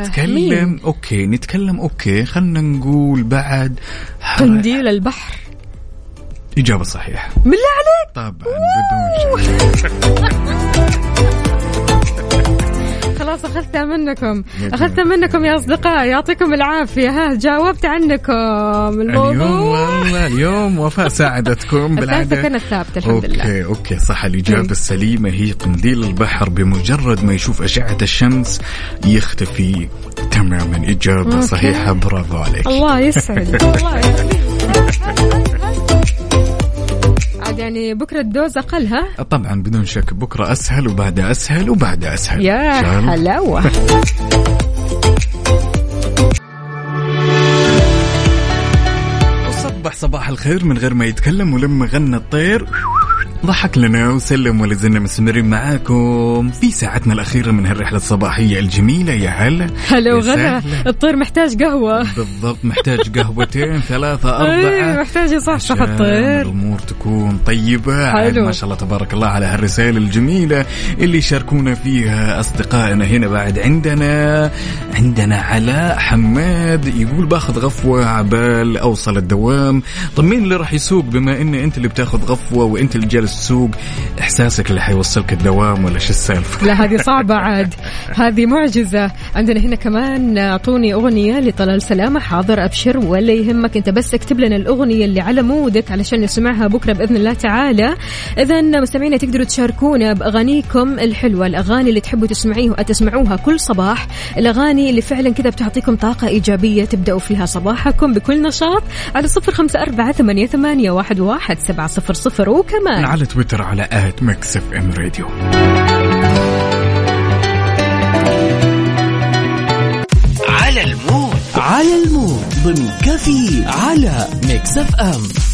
نتكلم okay نتكلم okay خلينا نقول بعد قنديل البحر. إجابة صحيحة. بالله عليك؟ طبعا بدون خلاص اخذتها منكم. اخذتها منكم يا أصدقاء. يعطيكم العافية. ها جاوبت عنكم. اليوم الموضوع والله اليوم وفاء ساعدتكم بالعادة. كانت ثابتة الحمد لله. okay okay صح الإجابة. السليمة هي قنديل البحر. بمجرد ما يشوف أشعة الشمس يختفي تماما. إجابة okay. صحيحة. برافو عليك. الله يسعد الله يسعد. عاد يعني بكرة ال dose أقل ها؟ طبعا بدون شك بكرة أسهل وبعدها أسهل وبعدها أسهل. يا. حلاوة. وصبح صباح الخير من غير ما يتكلم ولما غنى الطير. ضحك لنا وسلم ولا زلنا مستمرين معاكم في ساعتنا الأخيرة من هالرحلة الصباحية الجميلة. يا هلا هلا وغلا. الطير محتاج قهوة. بالضبط محتاج قهوتين ثلاثة إيه أربعة. محتاج يصحصح الطير. الأمور تكون عاد حلو. ما شاء الله تبارك الله على هالرسائل الجميلة اللي شاركونا فيها أصدقائنا هنا بعد عندنا. عندنا علاء حماد يقول باخذ غفوة عبال أوصل الدوام. طب مين اللي راح يسوق بما إن أنت اللي بتاخذ غفوة وأنت اللي جالس السوق إحساسك اللي حيوصلك الدوام ولا شو السالفة؟ لا هذه صعبة عاد. هذه معجزة. عندنا هنا كمان أعطوني أغنية لطلال سلامة حاضر أبشر ولا يهمك. أنت بس اكتب لنا الأغنية اللي على مودك علشان نسمعها بكرة بإذن الله تعالى. اذا مستمعينا تقدروا تشاركونا بأغانيكم الحلوة الأغاني اللي تحبوا تسمعيه تسمعوها كل صباح. الأغاني اللي فعلا كذا بتعطيكم طاقة إيجابية تبدأوا فيها صباحكم بكل نشاط. على صفر خمسة أربعة ثمانية, ثمانية واحد, واحد سبعة صفر صفر. وكمان على تويتر على at Mix FM Radio. على المود. على المود. ضمن كفي على Mix FM.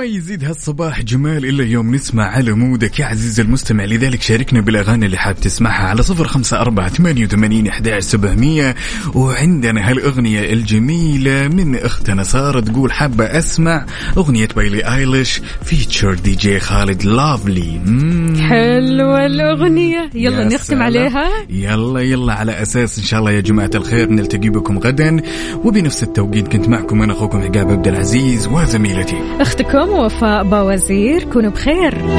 وما يزيد هالصباح جمال إلا يوم نسمع على mood ك يا عزيز المستمع. لذلك شاركنا بالأغاني اللي حاب تسمعها على صفر خمسة أربعة ثمانية وثمانين أحداش سبعمية. وعندنا هالأغنية الجميلة من أختنا سارة تقول حابة أسمع أغنية Billie Eilish feature DJ Khalid Lovely. حلوة الأغنية. يلا نختم. عليها. يلا يلا على أساس إن شاء الله يا جماعة الخير نلتقي بكم غدا. وبنفس التوقيت كنت معكم أنا أخوكم عقاب عبد العزيز وزميلتي. أختكم وفاء باوزير كونوا بخير.